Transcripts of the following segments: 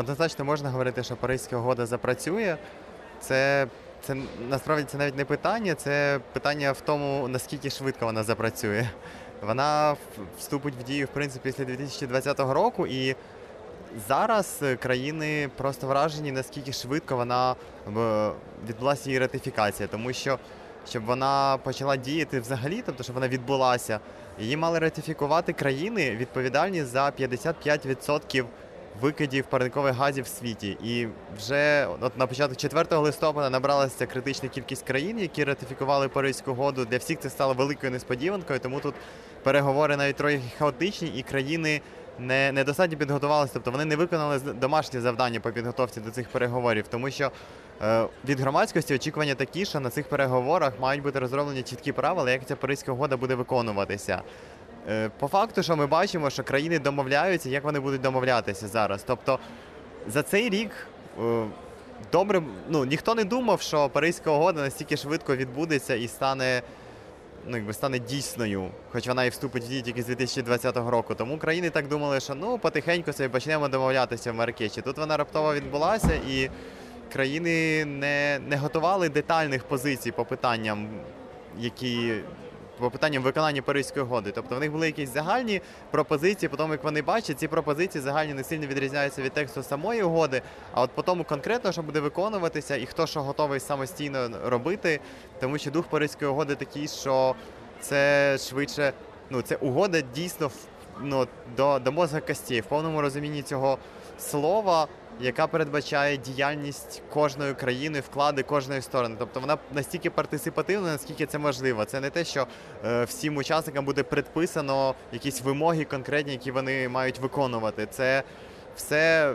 однозначно можна говорити, що Паризька угода запрацює. Це це насправді це навіть не питання, це питання в тому, наскільки швидко вона запрацює. Вона вступить в дію в принципі після 2020 року, і зараз країни просто вражені, наскільки швидко вона відбулася її ратифікація, тому що щоб вона почала діяти взагалі, тобто щоб вона відбулася, її мали ратифікувати країни відповідальні за 55% викидів парникових газів в світі. І вже от на початку 4 листопада набралася критична кількість країн, які ратифікували Паризьку угоду. Для всіх це стало великою несподіванкою, тому тут переговори навіть трохи хаотичні, і країни не недостатньо підготувалися, тобто вони не виконали домашні завдання по підготовці до цих переговорів, тому що е, від громадськості очікування такі, що на цих переговорах мають бути розроблені чіткі правила, як ця Паризька угода буде виконуватися. Е, по факту, що ми бачимо, що країни домовляються, як вони будуть домовлятися зараз. Тобто за цей рік е, добре, ну ніхто не думав, що Паризька угода настільки швидко відбудеться і стане ну, якби стане дійсною, хоч вона і вступить в дію тільки з 2020 року. Тому країни так думали, що ну потихеньку собі почнемо домовлятися в Маракеші. Тут вона раптово відбулася, і країни не, не готували детальних позицій по питанням, які по питанням виконання Паризької угоди. Тобто в них були якісь загальні пропозиції, по тому як вони бачать, ці пропозиції загальні не сильно відрізняються від тексту самої угоди. А от по тому конкретно, що буде виконуватися, і хто що готовий самостійно робити, тому що дух Паризької угоди такий, що це швидше, ну це угода дійсно ну, до, до мозга костей в повному розумінні цього слова яка передбачає діяльність кожної країни, вклади кожної сторони. Тобто вона настільки партисипативна, наскільки це можливо. Це не те, що е, всім учасникам буде предписано якісь вимоги конкретні, які вони мають виконувати. Це все.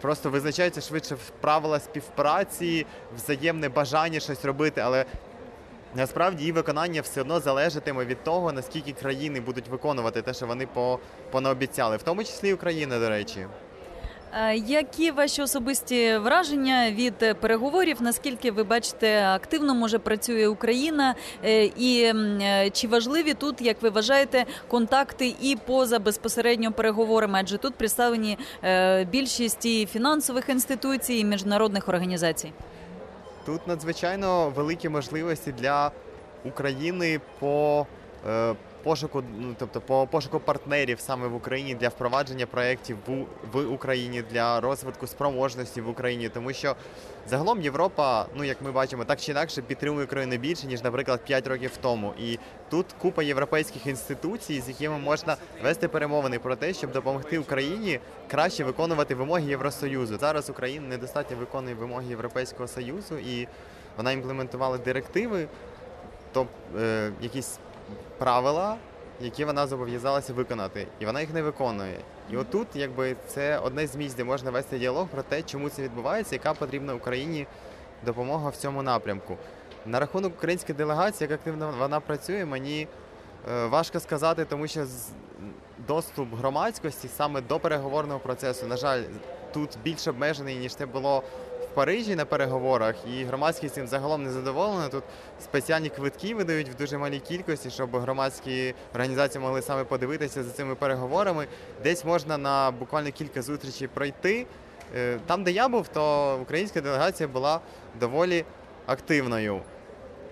Просто визначається швидше правила співпраці, взаємне бажання щось робити, але насправді її виконання все одно залежатиме від того, наскільки країни будуть виконувати те, що вони понаобіцяли, в тому числі і Україна, до речі. Е, які ваші особисті враження від переговорів? Наскільки ви бачите, активно може працює Україна, е, і е, чи важливі тут, як ви вважаєте, контакти і поза безпосередньо переговорами? Адже тут представлені більшість і фінансових інституцій і міжнародних організацій? Тут надзвичайно великі можливості для України по пошуку, ну тобто по пошуку партнерів саме в Україні для впровадження проєктів в, в Україні для розвитку спроможності в Україні, тому що загалом Європа, ну як ми бачимо, так чи інакше підтримує Україну більше ніж, наприклад, 5 років тому. І тут купа європейських інституцій, з якими можна вести перемовини про те, щоб допомогти Україні краще виконувати вимоги Євросоюзу. Зараз Україна недостатньо виконує вимоги Європейського союзу і вона імплементувала директиви, тобто е, якісь правила, які вона зобов'язалася виконати, і вона їх не виконує. І отут, якби це одне з місць, де можна вести діалог про те, чому це відбувається, яка потрібна Україні допомога в цьому напрямку. На рахунок української делегації, як активно вона працює, мені е, важко сказати, тому що доступ громадськості саме до переговорного процесу, на жаль, тут більш обмежений ніж це було Парижі на переговорах, і громадськість цим загалом не задоволена. Тут спеціальні квитки видають в дуже малій кількості, щоб громадські організації могли саме подивитися за цими переговорами. Десь можна на буквально кілька зустрічей пройти. Е, там, де я був, то українська делегація була доволі активною.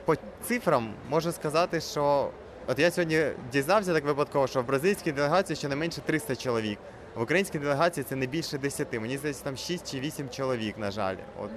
По цифрам можу сказати, що от я сьогодні дізнався так випадково, що в бразильській делегації щонайменше 300 чоловік. В українській делегації це не більше десяти. Мені здається, там шість чи вісім чоловік, на жаль. От.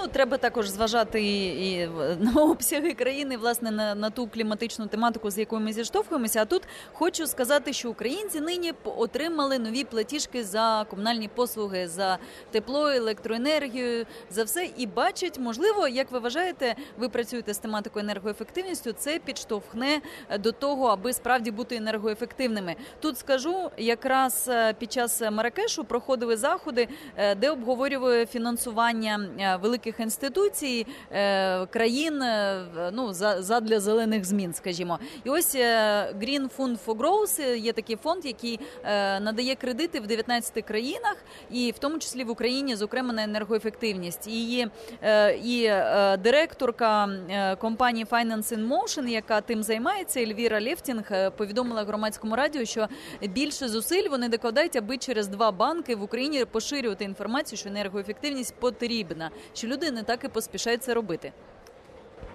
Ну, треба також зважати і, і на обсяги країни, власне, на, на ту кліматичну тематику, з якою ми зіштовхуємося. А тут хочу сказати, що українці нині отримали нові платіжки за комунальні послуги, за тепло, електроенергію, за все і бачать, можливо, як ви вважаєте, ви працюєте з тематикою енергоефективністю. Це підштовхне до того, аби справді бути енергоефективними. Тут скажу, якраз е, під час Маракешу проходили заходи, е, де обговорювали фінансування е, великих європейських інституцій, е, країн е, ну, за- задля зелених змін, скажімо. І ось е, Green Fund for Growth є такий фонд, який надає кредити в 19 країнах, і в тому числі в Україні, зокрема на енергоефективність. Її, і директорка компанії Finance in Motion, яка тим займається, Ельвіра Лєфтінг, повідомила громадському радіо, що більше зусиль вони докладають, аби через два банки в Україні поширювати інформацію, що енергоефективність потрібна, що люди не так і поспішають це робити.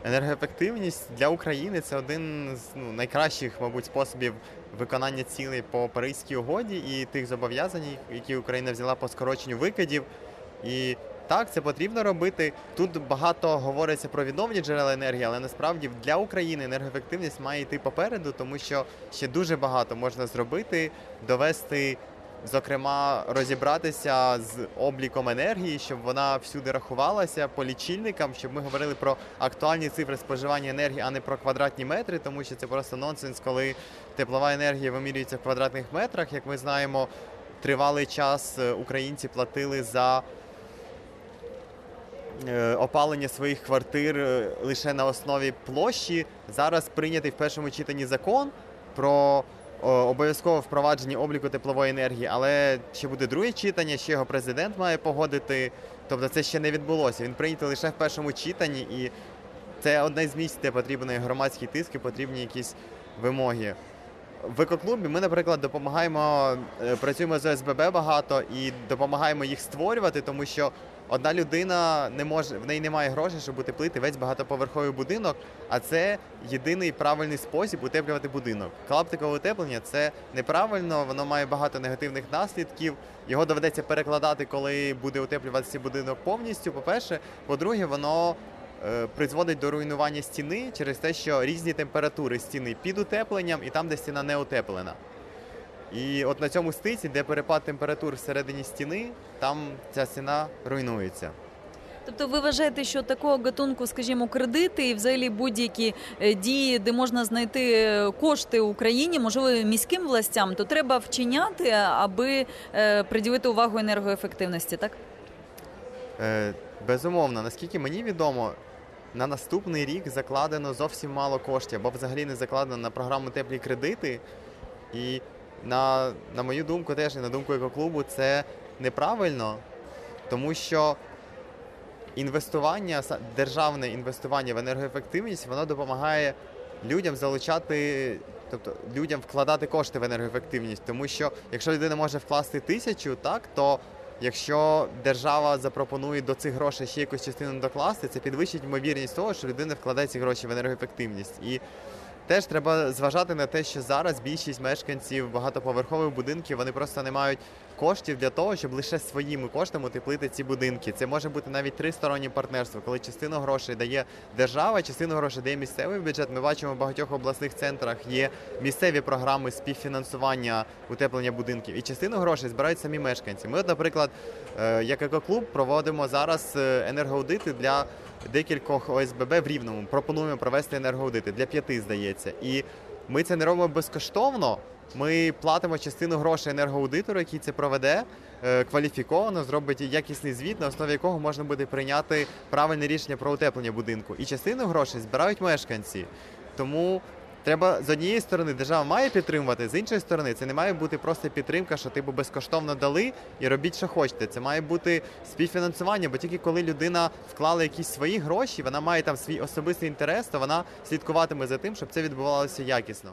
Енергоефективність для України це один з ну, найкращих, мабуть, способів виконання цілей по Паризькій угоді і тих зобов'язань, які Україна взяла по скороченню викидів. І так, це потрібно робити. Тут багато говориться про відновлені джерела енергії, але насправді для України енергоефективність має йти попереду, тому що ще дуже багато можна зробити, довести. Зокрема, розібратися з обліком енергії, щоб вона всюди рахувалася по лічильникам, щоб ми говорили про актуальні цифри споживання енергії, а не про квадратні метри, тому що це просто нонсенс, коли теплова енергія вимірюється в квадратних метрах. Як ми знаємо, тривалий час е, українці платили за е, опалення своїх квартир е, лише на основі площі. Зараз прийнятий в першому читанні закон про о, впровадженні обліку теплової енергії, але ще буде друге читання, ще його президент має погодити. Тобто це ще не відбулося. Він прийнятий лише в першому читанні, і це одне з місць, де потрібен громадський тиск і потрібні якісь вимоги. В екоклубі ми, наприклад, допомагаємо, е, працюємо з ОСББ багато і допомагаємо їх створювати, тому що одна людина не може, в неї немає грошей, щоб утеплити весь багатоповерховий будинок, а це єдиний правильний спосіб утеплювати будинок. Клаптикове утеплення це неправильно, воно має багато негативних наслідків. Його доведеться перекладати, коли буде утеплюватися будинок повністю. По-перше, по-друге, воно призводить до руйнування стіни через те, що різні температури стіни під утепленням і там, де стіна не утеплена. І от на цьому стиці, де перепад температур всередині стіни, там ця стіна руйнується. Тобто, ви вважаєте, що такого гатунку, скажімо, кредити і взагалі будь-які е, дії, де можна знайти е, кошти Україні, можливо, міським властям, то треба вчиняти, аби е, приділити увагу енергоефективності, так? Е, безумовно, наскільки мені відомо, на наступний рік закладено зовсім мало коштів, або взагалі не закладено на програму теплі кредити. І на, на мою думку, теж і на думку екоклубу, це неправильно, тому що інвестування, державне інвестування в енергоефективність, воно допомагає людям залучати, тобто людям вкладати кошти в енергоефективність. Тому що якщо людина може вкласти тисячу, так то якщо держава запропонує до цих грошей ще якусь частину докласти, це підвищить ймовірність того, що людина вкладе ці гроші в енергоефективність. І Теж треба зважати на те, що зараз більшість мешканців багатоповерхових будинків вони просто не мають коштів для того, щоб лише своїми коштами утеплити ці будинки. Це може бути навіть тристороннє партнерство, коли частину грошей дає держава, частину грошей дає місцевий бюджет. Ми бачимо в багатьох обласних центрах є місцеві програми співфінансування утеплення будинків, і частину грошей збирають самі мешканці. Ми, наприклад, е, як екоклуб проводимо зараз е, енергоаудити для декількох ОСББ в Рівному. Пропонуємо провести енергоаудити для п'яти, здається. І ми це не робимо безкоштовно. Ми платимо частину грошей енергоаудитору, який це проведе е, кваліфіковано, зробить якісний звіт, на основі якого можна буде прийняти правильне рішення про утеплення будинку. І частину грошей збирають мешканці. Тому треба з однієї сторони держава має підтримувати, з іншої сторони, це не має бути просто підтримка, що типу безкоштовно дали і робіть, що хочете. Це має бути співфінансування, бо тільки коли людина вклала якісь свої гроші, вона має там свій особистий інтерес, то вона слідкуватиме за тим, щоб це відбувалося якісно.